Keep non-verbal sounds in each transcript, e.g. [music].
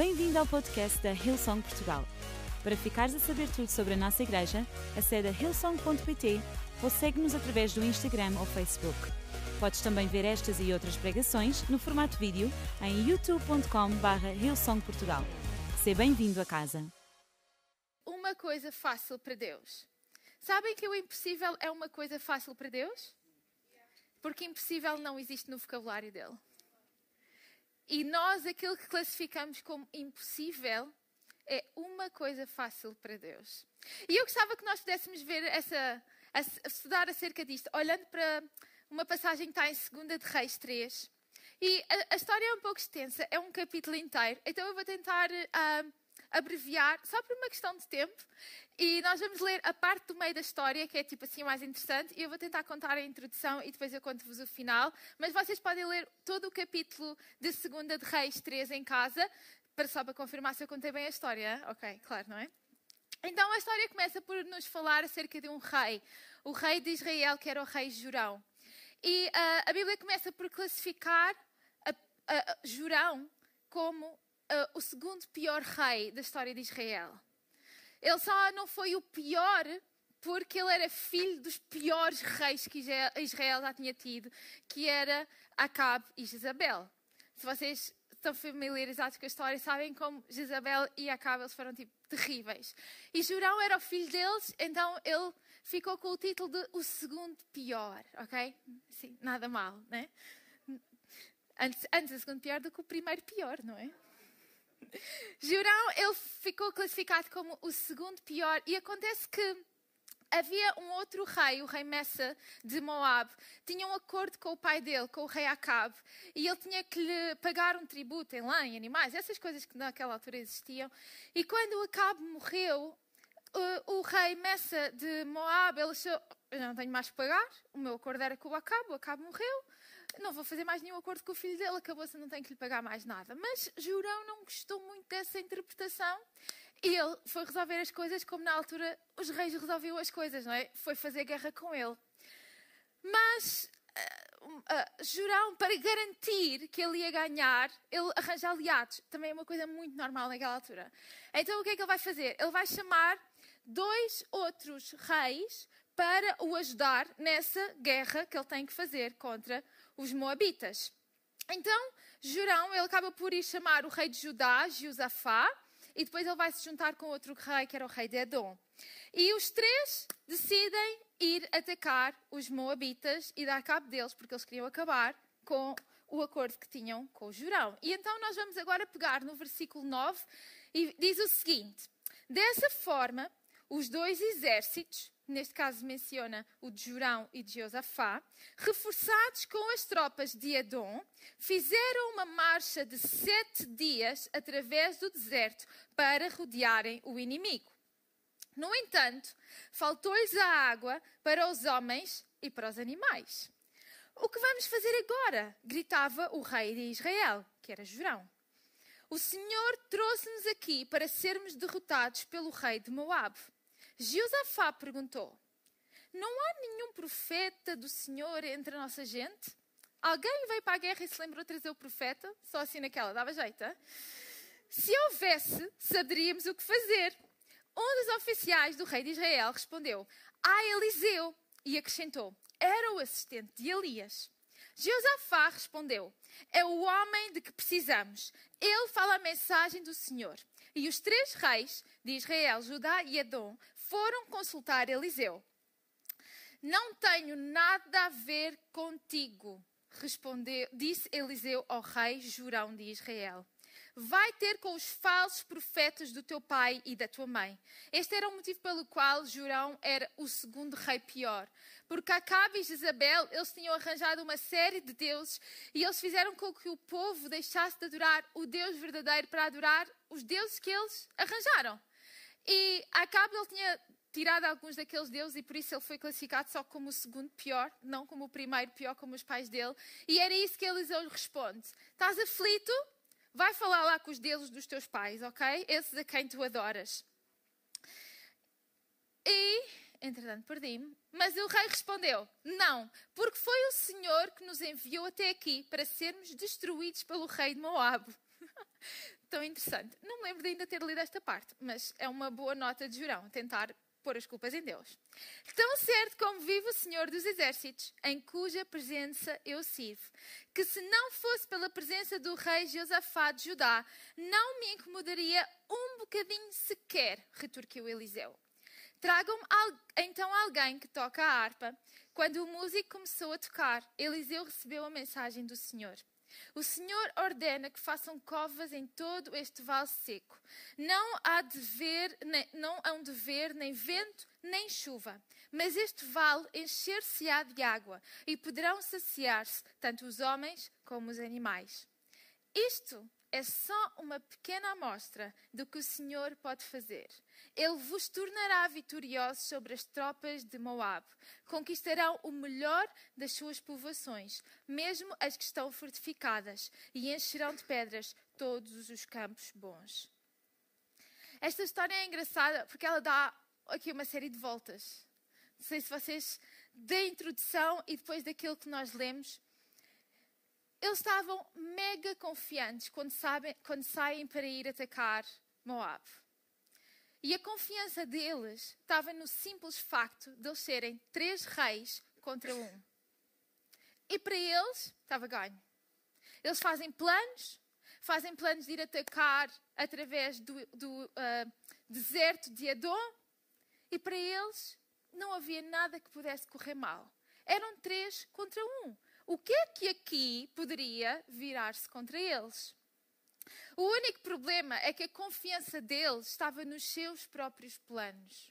Bem-vindo ao podcast da Hillsong Portugal. Para ficares a saber tudo sobre a nossa igreja, acede a hillsong.pt ou segue-nos através do Instagram ou Facebook. Podes também ver estas e outras pregações no formato vídeo em youtube.com.br hillsongportugal. Seja bem-vindo a casa. Uma coisa fácil para Deus. Sabem que o impossível é uma coisa fácil para Deus? Porque impossível não existe no vocabulário dele. E nós, aquilo que classificamos como impossível, é uma coisa fácil para Deus. E eu gostava que nós pudéssemos ver essa, a, estudar acerca disto, olhando para uma passagem que está em 2 de Reis 3. E a, a, história é um pouco extensa, é um capítulo inteiro, então eu vou tentar uh, abreviar, só por uma questão de tempo, e nós vamos ler a parte do meio da história, que é tipo assim mais interessante, e eu vou tentar contar a introdução e depois eu conto-vos o final, mas vocês podem ler todo o capítulo de 2 de Reis 3 em casa, para só para confirmar se eu contei bem a história. Ok, claro, não é? Então a história começa por nos falar acerca de um rei, o rei de Israel, que era o rei Jurão. E uh, a Bíblia começa por classificar a, a, a Jurão como uh, o segundo pior rei da história de Israel. Ele só não foi o pior porque ele era filho dos piores reis que Israel já tinha tido, que era Acabe e Jezabel. Se vocês estão familiarizados com a história, sabem como Jezabel e Acabe eles foram tipo terríveis. E Jurão era o filho deles, então ele ficou com o título de o segundo pior, ok? Sim, nada mal, né? Antes, antes o segundo pior do que o primeiro pior, não é? Jurão, ele ficou classificado como o segundo pior e acontece que havia um outro rei, o rei Messa de Moab, tinha um acordo com o pai dele, com o rei Acabe, e ele tinha que lhe pagar um tributo em lã, em animais, essas coisas que naquela altura existiam. E quando o Acabe morreu, o, o rei Messa de Moab, ele achou, eu não tenho mais que pagar, o meu acordo era com o Acabe, o Acabe morreu, não vou fazer mais nenhum acordo com o filho dele, acabou-se, não tenho que lhe pagar mais nada. Mas Jurão não gostou muito dessa interpretação e ele foi resolver as coisas como na altura os reis resolviam as coisas, não é? Foi fazer guerra com ele. Mas uh, uh, Jurão, para garantir que ele ia ganhar, ele arranja aliados. Também é uma coisa muito normal naquela altura. Então o que é que ele vai fazer? Ele vai chamar dois outros reis para o ajudar nessa guerra que ele tem que fazer contra os Moabitas. Então, Jurão, ele acaba por ir chamar o rei de Judá, Josafá, e depois ele vai se juntar com outro rei, que era o rei de Edom. E os três decidem ir atacar os Moabitas e dar cabo deles, porque eles queriam acabar com o acordo que tinham com o Jurão. E então nós vamos agora pegar no versículo 9 e diz o seguinte: Dessa forma, os dois exércitos neste caso menciona o de Jurão e de Josafá, reforçados com as tropas de Edom, fizeram uma marcha de sete dias através do deserto para rodearem o inimigo. No entanto, faltou-lhes a água para os homens e para os animais. O que vamos fazer agora? gritava o rei de Israel, que era Jurão. O Senhor trouxe-nos aqui para sermos derrotados pelo rei de Moabe. Josafá perguntou: Não há nenhum profeta do Senhor entre a nossa gente? Alguém veio para a guerra e se lembrou de trazer o profeta? Só assim naquela, dava jeito, hein? Se houvesse, saberíamos o que fazer. Um dos oficiais do rei de Israel respondeu: Ah, Eliseu! E acrescentou: Era o assistente de Elias. Josafá respondeu: É o homem de que precisamos. Ele fala a mensagem do Senhor. E os três reis de Israel, Judá e Edom foram consultar Eliseu. Não tenho nada a ver contigo, respondeu, disse Eliseu ao rei Jurão de Israel vai ter com os falsos profetas do teu pai e da tua mãe. Este era o motivo pelo qual Jurão era o segundo rei pior. Porque Acabe e Jezabel, eles tinham arranjado uma série de deuses e eles fizeram com que o povo deixasse de adorar o Deus verdadeiro para adorar os deuses que eles arranjaram. E Acabe, ele tinha tirado alguns daqueles deuses e por isso ele foi classificado só como o segundo pior, não como o primeiro pior, como os pais dele. E era isso que Eliseu lhe responde: Estás aflito? Vai falar lá com os deuses dos teus pais, ok? Esses a quem tu adoras. E, entretanto, perdi-me. Mas o rei respondeu: Não, porque foi o Senhor que nos enviou até aqui para sermos destruídos pelo rei de Moab. [laughs] tão interessante. Não me lembro de ainda ter lido esta parte, mas é uma boa nota de Jurão, tentar pôr as culpas em Deus. Tão certo como vive o Senhor dos Exércitos, em cuja presença eu sirvo, que se não fosse pela presença do rei Josafá de Judá, não me incomodaria um bocadinho sequer, retorquiu Eliseu. Tragam-me então alguém que toca a harpa. Quando o músico começou a tocar, Eliseu recebeu a mensagem do Senhor. O Senhor ordena que façam covas em todo este vale seco. Não há de ver, nem, não hão de ver nem vento nem chuva, mas este vale encher-se-á de água e poderão saciar-se tanto os homens como os animais. Isto é só uma pequena amostra do que o Senhor pode fazer. Ele vos tornará vitoriosos sobre as tropas de Moab. Conquistarão o melhor das suas povoações, mesmo as que estão fortificadas, e encherão de pedras todos os campos bons. Esta história é engraçada porque ela dá aqui uma série de voltas. Não sei se vocês, da introdução e depois daquilo que nós lemos, eles estavam mega confiantes quando, sabem, quando saem para ir atacar Moab. E a confiança deles estava no simples facto de eles serem três reis contra um. E para eles estava ganho. Eles fazem planos, fazem planos de ir atacar através do, do uh, deserto de Adom, e para eles não havia nada que pudesse correr mal. Eram três contra um. O que é que aqui poderia virar-se contra eles? O único problema é que a confiança deles estava nos seus próprios planos.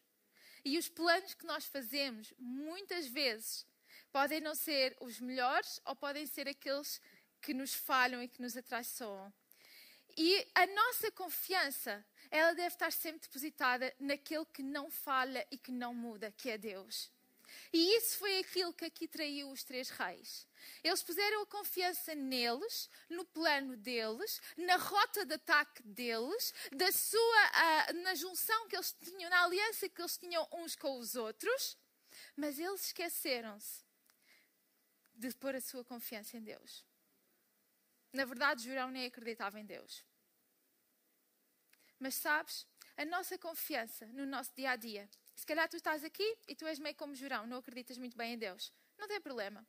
E os planos que nós fazemos, muitas vezes, podem não ser os melhores ou podem ser aqueles que nos falham e que nos atraiçoam. E a nossa confiança, ela deve estar sempre depositada naquele que não falha e que não muda, que é Deus. E isso foi aquilo que aqui traiu os três reis. Eles puseram a confiança neles, no plano deles, na rota de ataque deles, da sua, uh, na junção que eles tinham, na aliança que eles tinham uns com os outros, mas eles esqueceram-se de pôr a sua confiança em Deus. Na verdade, Jurão nem acreditava em Deus. Mas sabes, a nossa confiança no nosso dia a dia se calhar tu estás aqui e tu és meio como Jurão, não acreditas muito bem em Deus. Não tem problema.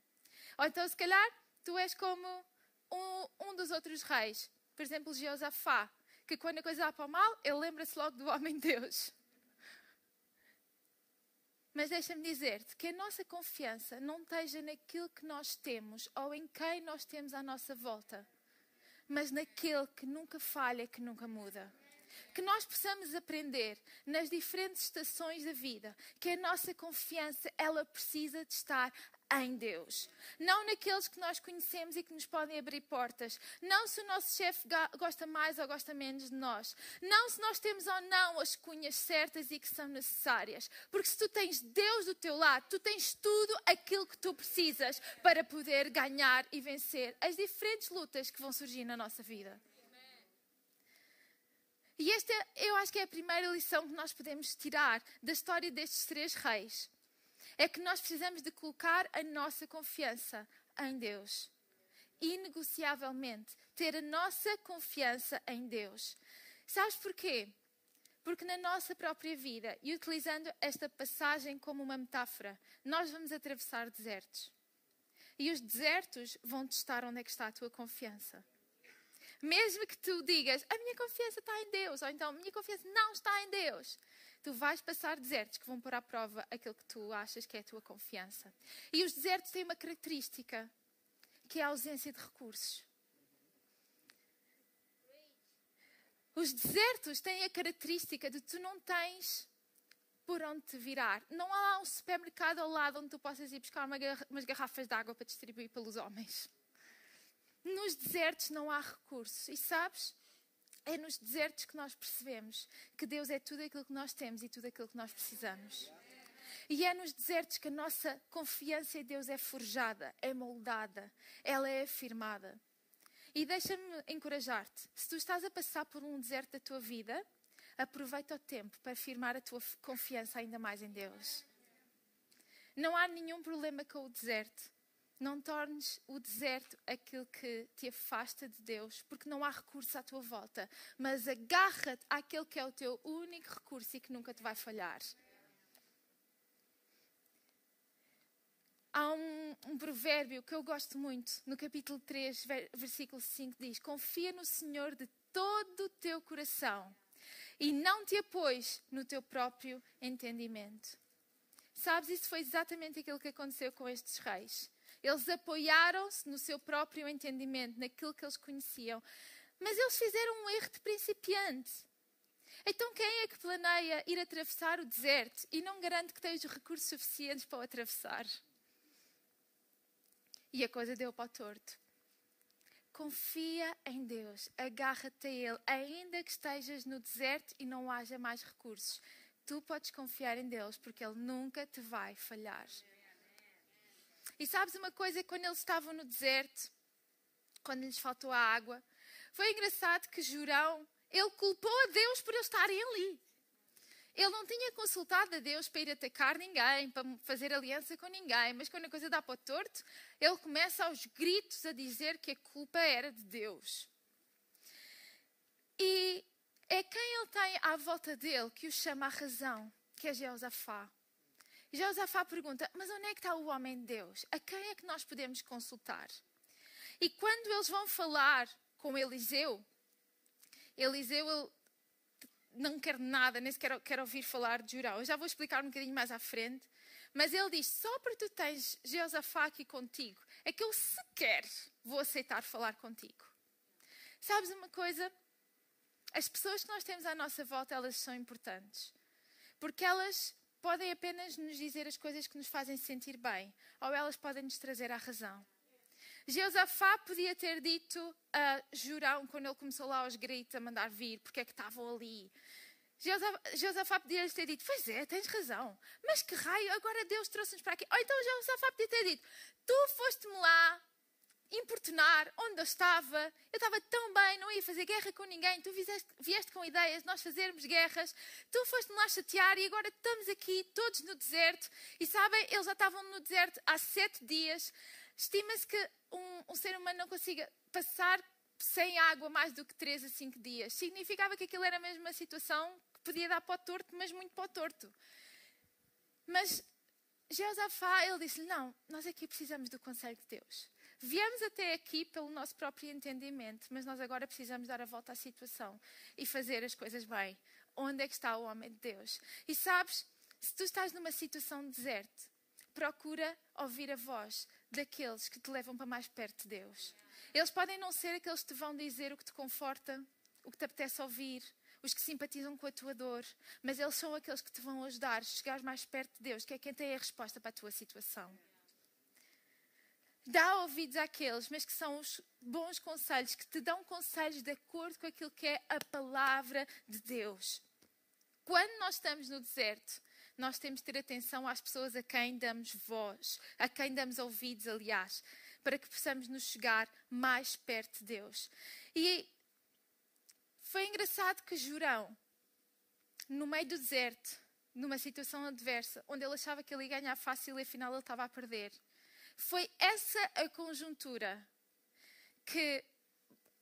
Ou então, se calhar, tu és como um, um dos outros reis. Por exemplo, Jeosafá, que quando a coisa vai para o mal, ele lembra-se logo do homem Deus. Mas deixa-me dizer-te que a nossa confiança não esteja naquilo que nós temos ou em quem nós temos à nossa volta, mas naquele que nunca falha, que nunca muda que nós possamos aprender nas diferentes estações da vida que a nossa confiança ela precisa de estar em Deus. Não naqueles que nós conhecemos e que nos podem abrir portas. Não se o nosso chefe gosta mais ou gosta menos de nós. Não se nós temos ou não as cunhas certas e que são necessárias. Porque se tu tens Deus do teu lado, tu tens tudo aquilo que tu precisas para poder ganhar e vencer as diferentes lutas que vão surgir na nossa vida. E esta eu acho que é a primeira lição que nós podemos tirar da história destes três reis. É que nós precisamos de colocar a nossa confiança em Deus. Inegociavelmente, ter a nossa confiança em Deus. Sabes porquê? Porque na nossa própria vida, e utilizando esta passagem como uma metáfora, nós vamos atravessar desertos. E os desertos vão testar onde é que está a tua confiança. Mesmo que tu digas, a minha confiança está em Deus, ou então, a minha confiança não está em Deus, tu vais passar desertos que vão pôr à prova aquilo que tu achas que é a tua confiança. E os desertos têm uma característica, que é a ausência de recursos. Os desertos têm a característica de tu não tens por onde te virar. Não há um supermercado ao lado onde tu possas ir buscar uma umas garrafas de água para distribuir pelos homens. Nos desertos não há recursos. E sabes? É nos desertos que nós percebemos que Deus é tudo aquilo que nós temos e tudo aquilo que nós precisamos. E é nos desertos que a nossa confiança em Deus é forjada, é moldada, ela é afirmada. E deixa-me encorajar-te: se tu estás a passar por um deserto da tua vida, aproveita o tempo para afirmar a tua confiança ainda mais em Deus. Não há nenhum problema com o deserto. Não tornes o deserto aquilo que te afasta de Deus, porque não há recurso à tua volta. Mas agarra-te àquele que é o teu único recurso e que nunca te vai falhar. Há um, um, provérbio que eu gosto muito, no capítulo 3, versículo 5, diz: Confia no Senhor de todo o teu coração e não te apoies no teu próprio entendimento. Sabes, isso foi exatamente aquilo que aconteceu com estes reis. Eles apoiaram-se no seu próprio entendimento, naquilo que eles conheciam, mas eles fizeram um erro de principiante. Então, quem é que planeia ir atravessar o deserto e não garante que tem os recursos suficientes para o atravessar? E a coisa deu para o torto. Confia em Deus, agarra-te a Ele, ainda que estejas no deserto e não haja mais recursos. Tu podes confiar em Deus, porque Ele nunca te vai falhar. E sabes uma coisa? Quando eles estavam no deserto, quando lhes faltou a água, foi engraçado que Jurão, ele culpou a Deus por eles estarem ali. Ele não tinha consultado a Deus para ir atacar ninguém, para fazer aliança com ninguém, mas quando a coisa dá para o torto, ele começa aos gritos a dizer que a culpa era de Deus. E é quem ele tem à volta dele que o chama à razão, que é Jeosafá. Jeosafá pergunta: Mas onde é que está o homem de Deus? A quem é que nós podemos consultar? E quando eles vão falar com Eliseu, Eliseu não quer nada, nem sequer quer ouvir falar de Jurão. Eu já vou explicar um bocadinho mais à frente. Mas ele diz: Só porque tu tens Jeosafá aqui contigo, é que eu sequer vou aceitar falar contigo. Sabes uma coisa? As pessoas que nós temos à nossa volta, elas são importantes. Porque elas podem apenas nos dizer as coisas que nos fazem sentir bem, ou elas podem nos trazer à razão. Jeosafá podia ter dito a Jurão, quando ele começou lá aos gritos a mandar vir, porque é que estavam ali. Jeosafá podia ter dito: Pois é, tens razão, mas que raio, agora Deus trouxe-nos para aqui. Ou então Jeosafá podia ter dito: Tu foste-me lá importunar onde eu estava. Eu estava tão bem, não ia fazer guerra com ninguém. Tu vieste, vieste com ideias de nós fazermos guerras. Tu foste-me lá chatear e agora estamos aqui todos no deserto. E sabem, eles já estavam no deserto há sete dias. Estima-se que um, um ser humano não consiga passar sem água mais do que três a cinco dias. Significava que aquilo era mesmo uma situação que podia dar para o torto, mas muito para o torto. Mas Jeosafá, ele disse não, nós aqui precisamos do conselho de Deus. Viemos até aqui pelo nosso próprio entendimento, mas nós agora precisamos dar a volta à situação e fazer as coisas bem. Onde é que está o homem de Deus? E sabes, se tu estás numa situação de deserto, procura ouvir a voz daqueles que te levam para mais perto de Deus. Eles podem não ser aqueles que te vão dizer o que te conforta, o que te apetece ouvir, os que simpatizam com a tua dor, mas eles são aqueles que te vão ajudar a chegar mais perto de Deus, que é quem tem a resposta para a tua situação. Dá ouvidos àqueles, mas que são os bons conselhos, que te dão conselhos de acordo com aquilo que é a palavra de Deus. Quando nós estamos no deserto, nós temos de ter atenção às pessoas a quem damos voz, a quem damos ouvidos, aliás, para que possamos nos chegar mais perto de Deus. E foi engraçado que Jurão, no meio do deserto, numa situação adversa, onde ele achava que ele ia ganhar fácil e afinal ele estava a perder, foi essa a conjuntura que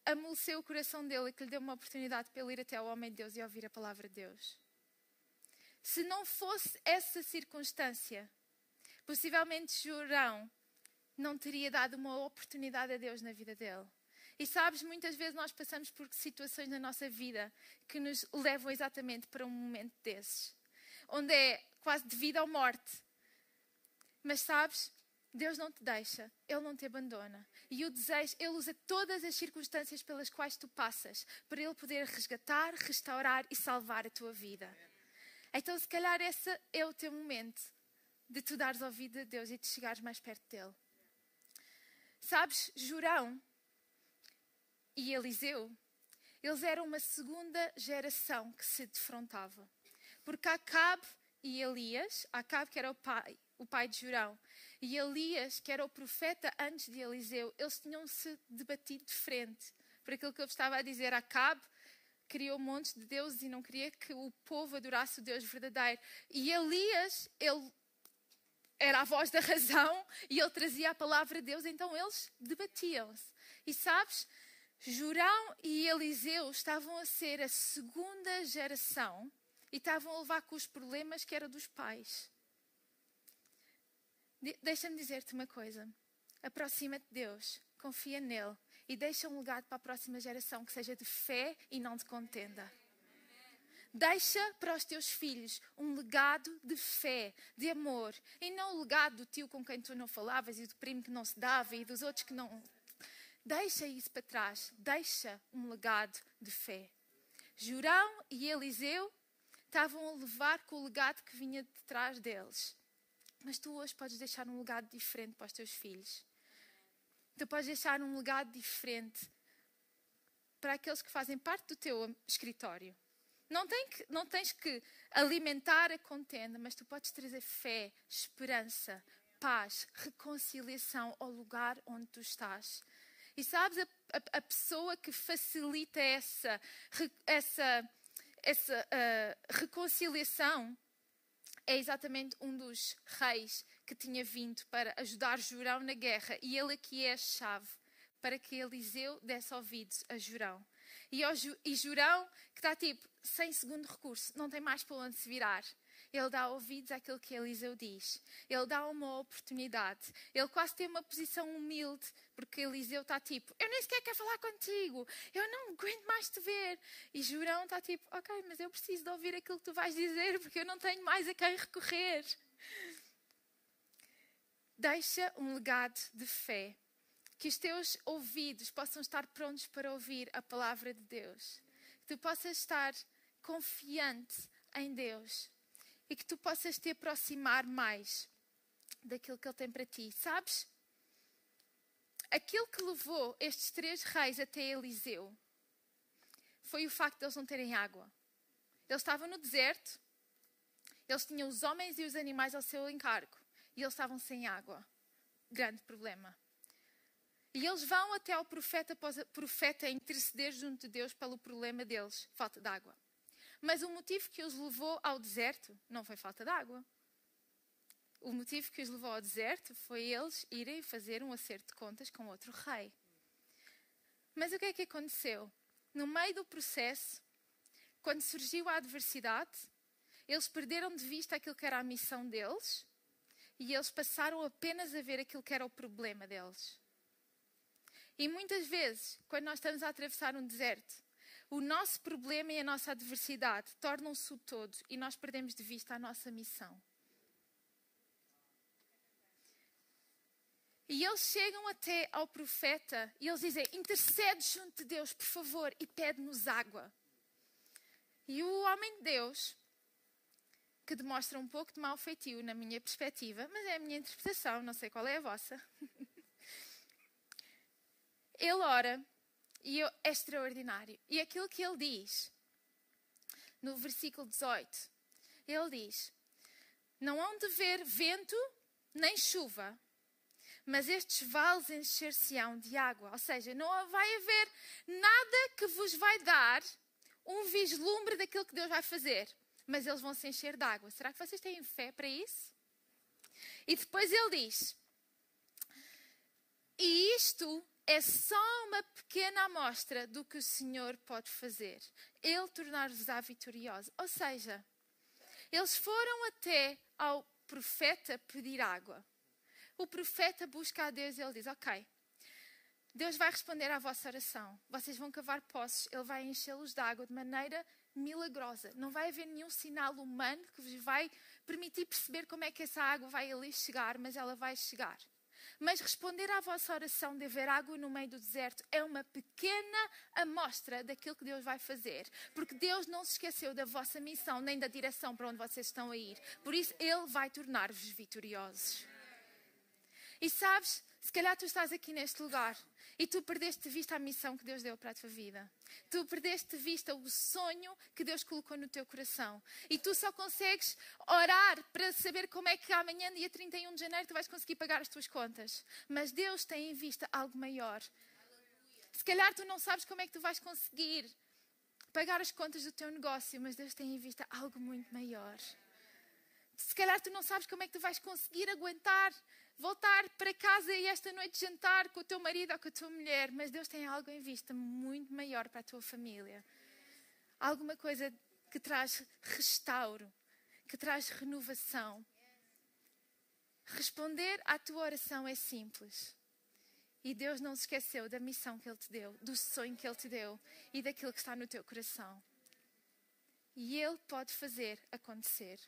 amoleceu o coração dele e que lhe deu uma oportunidade para ele ir até ao homem de Deus e ouvir a palavra de Deus. Se não fosse essa circunstância, possivelmente Jurão não teria dado uma oportunidade a Deus na vida dele. E sabes, muitas vezes nós passamos por situações na nossa vida que nos levam exatamente para um momento desses, onde é quase de vida ou morte. Mas sabes, Deus não te deixa, Ele não te abandona. E o desejo, Ele usa todas as circunstâncias pelas quais tu passas para Ele poder resgatar, restaurar e salvar a tua vida. Então, se calhar, esse é o teu momento de tu dares ouvido a Deus e de chegares mais perto dele. Sabes, Jurão e Eliseu, eles eram uma segunda geração que se defrontava. Porque Acabe e Elias, Acabe que era o pai, o pai de Jurão, e Elias, que era o profeta antes de Eliseu, eles tinham-se debatido de frente. Por aquilo que eu estava a dizer, Acabe criou montes de deuses e não queria que o povo adorasse o Deus verdadeiro. E Elias, ele era a voz da razão e ele trazia a palavra de Deus, então eles debatiam-se. E sabes, Jurão e Eliseu estavam a ser a segunda geração e estavam a levar com os problemas que eram dos pais. De Deixa-me dizer-te uma coisa. Aproxima-te de Deus, confia nele e deixa um legado para a próxima geração que seja de fé e não de contenda. Deixa para os teus filhos um legado de fé, de amor, e não o legado do tio com quem tu não falavas e do primo que não se dava e dos outros que não. Deixa isso para trás, deixa um legado de fé. Jurão e Eliseu estavam a levar com o legado que vinha de trás deles. Mas tu hoje podes deixar um legado diferente para os teus filhos. Tu podes deixar um legado diferente para aqueles que fazem parte do teu escritório. Não, tem que, não tens que alimentar a contenda, mas tu podes trazer fé, esperança, paz, reconciliação ao lugar onde tu estás. E sabes, a, a, a pessoa que facilita essa, essa, essa uh, reconciliação é exatamente um dos reis que tinha vindo para ajudar Jurão na guerra. E ele aqui é a chave para que Eliseu desse ouvidos a Jurão. E, ao, e Jurão, que está tipo, sem segundo recurso, não tem mais para onde se virar. Ele dá ouvidos àquilo que Eliseu diz. Ele dá uma oportunidade. Ele quase tem uma posição humilde, porque Eliseu está tipo: Eu nem sequer quero falar contigo. Eu não aguento mais te ver. E Jurão está tipo: Ok, mas eu preciso de ouvir aquilo que tu vais dizer, porque eu não tenho mais a quem recorrer. Deixa um legado de fé. Que os teus ouvidos possam estar prontos para ouvir a palavra de Deus. Que tu possas estar confiante em Deus e que tu possas te aproximar mais daquilo que Ele tem para ti. Sabes? Aquilo que levou estes três reis até Eliseu foi o facto de eles não terem água. Eles estavam no deserto, eles tinham os homens e os animais ao seu encargo e eles estavam sem água. Grande problema. E eles vão até ao profeta, profeta interceder junto de Deus pelo problema deles, falta de água. Mas o motivo que os levou ao deserto não foi falta de água. O motivo que os levou ao deserto foi eles irem fazer um acerto de contas com outro rei. Mas o que é que aconteceu? No meio do processo, quando surgiu a adversidade, eles perderam de vista aquilo que era a missão deles e eles passaram apenas a ver aquilo que era o problema deles. E muitas vezes, quando nós estamos a atravessar um deserto, o nosso problema e a nossa adversidade tornam-se o todo e nós perdemos de vista a nossa missão. E eles chegam até ao profeta e eles dizem: intercede junto de Deus, por favor, e pede-nos água. E o homem de Deus, que demonstra um pouco de mau feitio na minha perspectiva, mas é a minha interpretação, não sei qual é a vossa. [laughs] ele ora e é extraordinário. E aquilo que ele diz no versículo 18, ele diz: Não hão de ver vento nem chuva, mas estes vales encher-se-ão de água. Ou seja, não vai haver nada que vos vai dar um vislumbre daquilo que Deus vai fazer, mas eles vão se encher de água. Será que vocês têm fé para isso? E depois ele diz: E isto é só uma pequena amostra do que o Senhor pode fazer. Ele tornar-vos-á vitoriosos. Ou seja, eles foram até ao profeta pedir água. O profeta busca a Deus e ele diz: Ok, Deus vai responder à vossa oração. Vocês vão cavar poços, Ele vai enchê-los de água de maneira milagrosa. Não vai haver nenhum sinal humano que vos vai permitir perceber como é que essa água vai ali chegar, mas ela vai chegar. Mas responder à vossa oração de haver água no meio do deserto é uma pequena amostra daquilo que Deus vai fazer. Porque Deus não se esqueceu da vossa missão nem da direção para onde vocês estão a ir. Por isso, Ele vai tornar-vos vitoriosos. E sabes, se calhar tu estás aqui neste lugar e tu perdeste de vista a missão que Deus deu para a tua vida. Tu perdeste de vista o sonho que Deus colocou no teu coração. E tu só consegues orar para saber como é que amanhã, dia 31 de janeiro, tu vais conseguir pagar as tuas contas. Mas Deus tem em vista algo maior. Se calhar tu não sabes como é que tu vais conseguir pagar as contas do teu negócio, mas Deus tem em vista algo muito maior. se calhar tu não sabes como é que tu vais conseguir aguentar voltar para casa e esta noite jantar com o teu marido ou com a tua mulher, mas Deus tem algo em vista muito maior para a tua família. Alguma coisa que traz restauro, que traz renovação. Responder à tua oração é simples. E Deus não se esqueceu da missão que Ele te deu, do sonho que Ele te deu e daquilo que está no teu coração. E Ele pode fazer acontecer.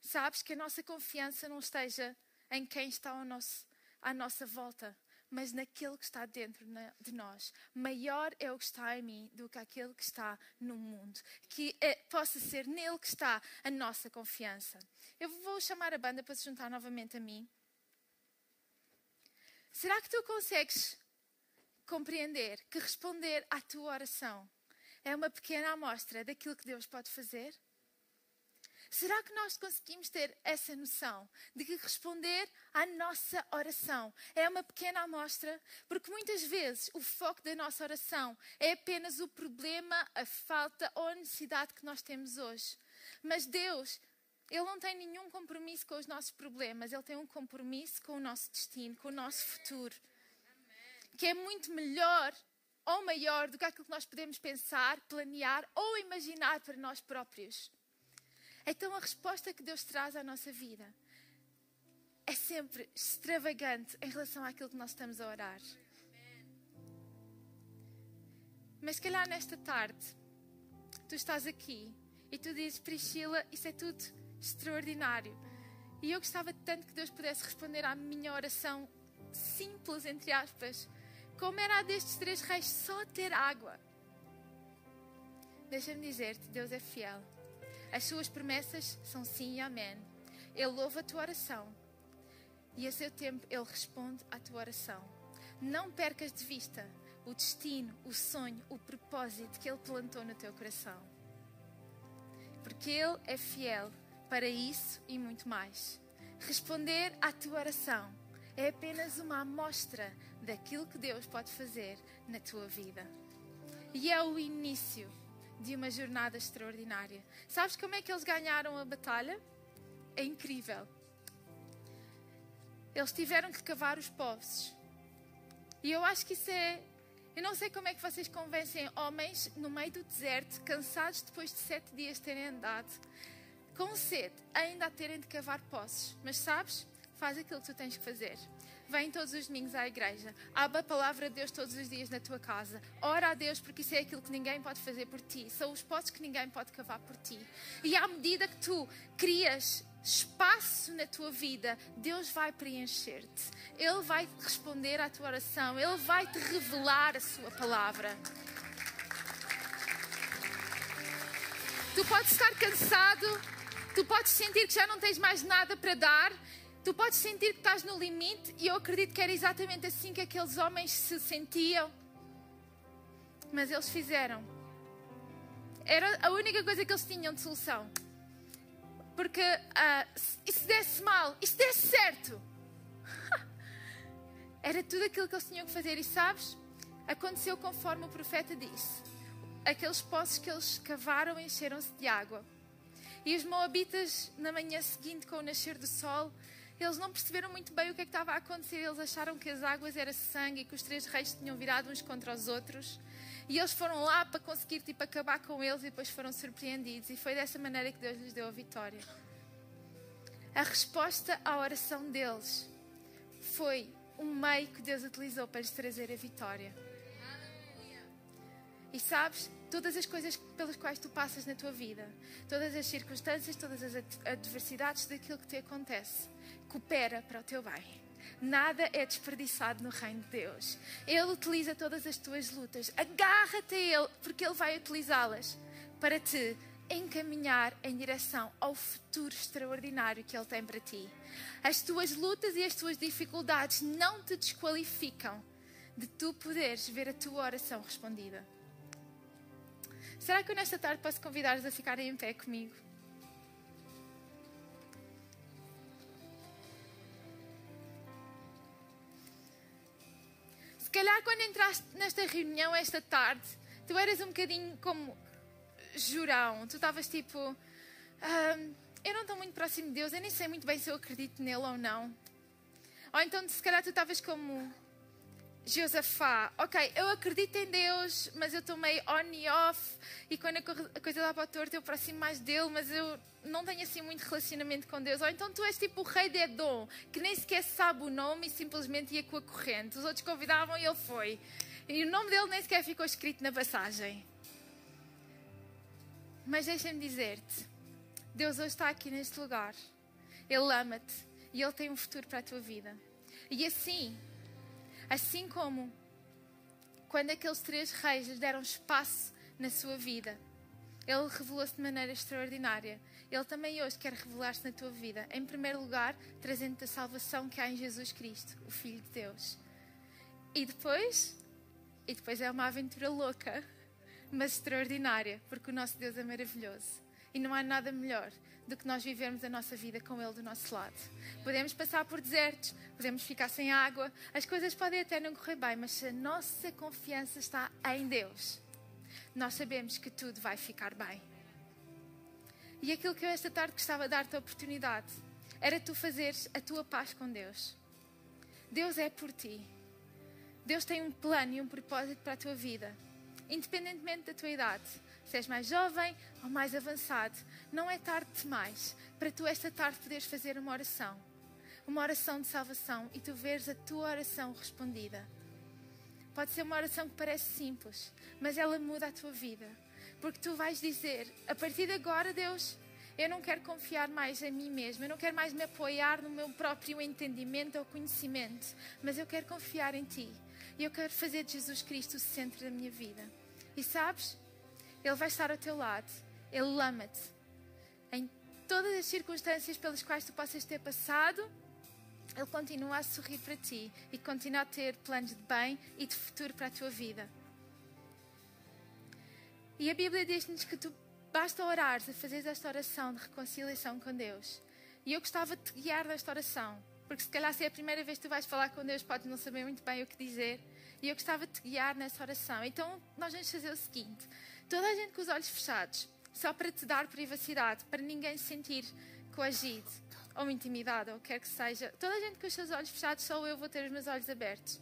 Sabes que a nossa confiança não esteja em quem está ao nosso, à nossa volta, mas naquele que está dentro de nós. Maior é o que está em mim do que aquele que está no mundo. Que é, possa ser nele que está a nossa confiança. Eu vou chamar a banda para se juntar novamente a mim. Será que tu consegues compreender que responder à tua oração é uma pequena amostra daquilo que Deus pode fazer? Será que nós conseguimos ter essa noção de que responder à nossa oração é uma pequena amostra? Porque muitas vezes o foco da nossa oração é apenas o problema, a falta ou a necessidade que nós temos hoje. Mas Deus, Ele não tem nenhum compromisso com os nossos problemas, Ele tem um compromisso com o nosso destino, com o nosso futuro. Que é muito melhor ou maior do que aquilo que nós podemos pensar, planear ou imaginar para nós próprios. Então a resposta que Deus traz à nossa vida é sempre extravagante em relação àquilo que nós estamos a orar. Mas se calhar nesta tarde tu estás aqui e tu dizes, Priscila, isso é tudo extraordinário. E eu gostava tanto que Deus pudesse responder à minha oração simples, entre aspas, como era a destes três reis só ter água. Deixa-me dizer-te, Deus é fiel. As suas promessas são sim e amém. Ele louva a tua oração e a seu tempo ele responde à tua oração. Não percas de vista o destino, o sonho, o propósito que ele plantou no teu coração. Porque ele é fiel para isso e muito mais. Responder à tua oração é apenas uma amostra daquilo que Deus pode fazer na tua vida. E é o início de uma jornada extraordinária. Sabes como é que eles ganharam a batalha? É incrível. Eles tiveram que cavar os poços. E eu acho que isso é. Eu não sei como é que vocês convencem homens no meio do deserto, cansados depois de sete dias terem andado, com sede, ainda a terem de cavar poços. Mas sabes? Faz aquilo que tu tens que fazer. Vem todos os domingos à igreja. Abre a palavra de Deus todos os dias na tua casa. Ora a Deus, porque isso é aquilo que ninguém pode fazer por ti. São os poços que ninguém pode cavar por ti. E à medida que tu crias espaço na tua vida, Deus vai preencher-te. Ele vai responder à tua oração. Ele vai te revelar a sua palavra. Tu podes estar cansado, tu podes sentir que já não tens mais nada para dar, Tu podes sentir que estás no limite, e eu acredito que era exatamente assim que aqueles homens se sentiam. Mas eles fizeram. Era a única coisa que eles tinham de solução. Porque uh, e se desse mal, e se desse certo? [laughs] era tudo aquilo que eles tinham que fazer. E sabes? Aconteceu conforme o profeta disse. Aqueles poços que eles cavaram encheram-se de água. E os moabitas, na manhã seguinte, com o nascer do sol, eles não perceberam muito bem o que, é que estava a acontecer. Eles acharam que as águas eram sangue e que os três reis tinham virado uns contra os outros. E eles foram lá para conseguir tipo, acabar com eles e depois foram surpreendidos. E foi dessa maneira que Deus lhes deu a vitória. A resposta à oração deles foi um meio que Deus utilizou para lhes trazer a vitória. E sabes, todas as coisas pelas quais tu passas na tua vida, todas as circunstâncias, todas as adversidades daquilo que te acontece, coopera para o teu bem. Nada é desperdiçado no reino de Deus. Ele utiliza todas as tuas lutas. Agarra-te a Ele, porque Ele vai utilizá-las para te encaminhar em direção ao futuro extraordinário que Ele tem para ti. As tuas lutas e as tuas dificuldades não te desqualificam de tu poderes ver a tua oração respondida. Será que eu nesta tarde posso convidar-vos a ficarem em pé comigo? calhar quando entraste nesta reunião esta tarde, tu eras um bocadinho como Jurão. Tu estavas tipo. eu não estou muito próximo de Deus, eu nem sei muito bem se eu acredito nele ou não. Ou então, se calhar, tu estavas como Josafá, ok, eu acredito em Deus, mas eu estou meio on e off, e quando a coisa dá para o torto, eu aproximo mais dele, mas eu não tenho assim muito relacionamento com Deus. Ou então tu és tipo o rei de Edom, que nem sequer sabe o nome e simplesmente ia com a corrente. Os outros convidavam e ele foi. E o nome dele nem sequer ficou escrito na passagem. Mas deixa-me dizer-te: Deus hoje está aqui neste lugar. Ele ama-te e Ele tem um futuro para a tua vida. E assim, Assim como quando aqueles três reis lhe deram espaço na sua vida, ele revelou-se de maneira extraordinária. Ele também hoje quer revelar-se na tua vida. Em primeiro lugar, trazendo-te a salvação que há em Jesus Cristo, o Filho de Deus. E depois, e depois é uma aventura louca, mas extraordinária, porque o nosso Deus é maravilhoso. E não há nada melhor do que nós vivermos a nossa vida com Ele do nosso lado. Podemos passar por desertos, podemos ficar sem água, as coisas podem até não correr bem, mas se a nossa confiança está em Deus, nós sabemos que tudo vai ficar bem. E aquilo que eu esta tarde gostava de dar-te a oportunidade era tu fazeres a tua paz com Deus. Deus é por ti. Deus tem um plano e um propósito para a tua vida, independentemente da tua idade se és mais jovem ou mais avançado, não é tarde demais para tu esta tarde poderes fazer uma oração. Uma oração de salvação e tu veres a tua oração respondida. Pode ser uma oração que parece simples, mas ela muda a tua vida. Porque tu vais dizer: a partir de agora, Deus, eu não quero confiar mais em mim mesmo, eu não quero mais me apoiar no meu próprio entendimento ou conhecimento, mas eu quero confiar em Ti. E eu quero fazer de Jesus Cristo o centro da minha vida. E sabes? Ele vai estar ao teu lado. Ele ama-te. Em todas as circunstâncias pelas quais tu possas ter passado, Ele continua a sorrir para ti e continua a ter planos de bem e de futuro para a tua vida. E a Bíblia diz-nos que tu basta orares a fazer esta oração de reconciliação com Deus. E eu gostava de te guiar nesta oração, porque se calhar se é a primeira vez que tu vais falar com Deus, podes não saber muito bem o que dizer. E eu gostava de te guiar nessa oração. Então, nós vamos fazer o seguinte: Toda a gente com os olhos fechados, só para te dar privacidade, para ninguém se sentir coagido ou intimidado, ou quer que seja. Toda a gente com os seus olhos fechados, só eu vou ter os meus olhos abertos.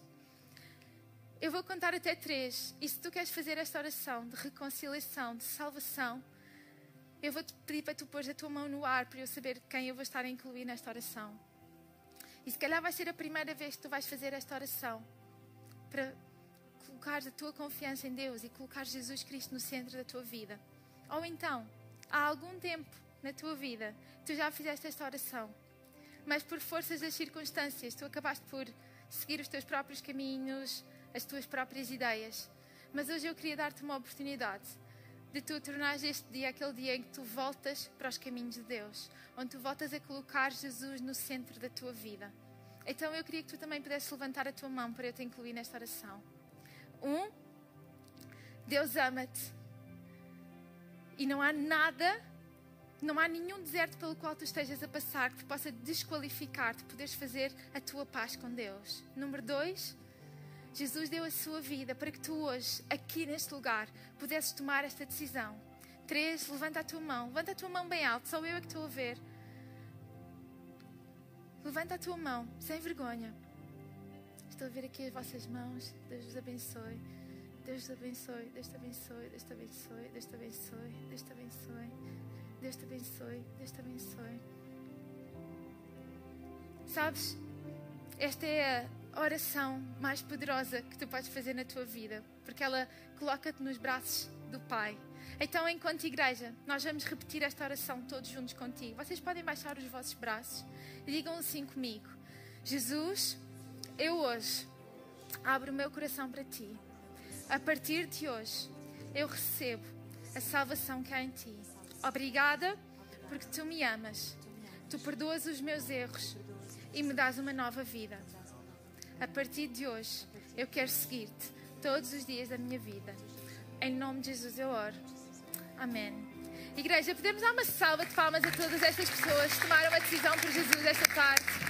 Eu vou contar até três, e se tu queres fazer esta oração de reconciliação, de salvação, eu vou te pedir para tu pôr a tua mão no ar para eu saber quem eu vou estar a incluir nesta oração. E se calhar vai ser a primeira vez que tu vais fazer esta oração para colocares a tua confiança em Deus e colocares Jesus Cristo no centro da tua vida. Ou então, há algum tempo na tua vida tu já fizeste esta oração, mas por forças das circunstâncias tu acabaste por seguir os teus próprios caminhos, as tuas próprias ideias. Mas hoje eu queria dar-te uma oportunidade de tu tornares este dia aquele dia em que tu voltas para os caminhos de Deus, onde tu voltas a colocar Jesus no centro da tua vida. Então eu queria que tu também pudesses levantar a tua mão para eu te incluir nesta oração. Um, Deus ama-te. E não há nada, não há nenhum deserto pelo qual tu estejas a passar que te possa desqualificar de poderes fazer a tua paz com Deus. Número dois, Jesus deu a sua vida para que tu hoje, aqui neste lugar, pudesses tomar esta decisão. Três, levanta a tua mão. Levanta a tua mão bem alto, só eu é que estou a ver. Levanta a tua mão, sem vergonha. A ver aqui as vossas mãos. Deus vos abençoe. Deus te abençoe. Deus te abençoe. Deus te abençoe. Deus te abençoe. Deus te abençoe. Deus te abençoe. Deus te abençoe. Sabes? Esta é a oração mais poderosa que tu podes fazer na tua vida, porque ela coloca-te nos braços do Pai. Então, enquanto igreja, nós vamos repetir esta oração todos juntos contigo. Vocês podem baixar os vossos braços e digam assim comigo: Jesus, eu hoje abro o meu coração para ti. A partir de hoje, eu recebo a salvação que há em ti. Obrigada porque tu me amas. Tu perdoas os meus erros e me dás uma nova vida. A partir de hoje, eu quero seguir-te todos os dias da minha vida. Em nome de Jesus eu oro. Amém. Igreja, podemos dar uma salva de palmas a todas estas pessoas que tomaram a decisão por Jesus esta tarde.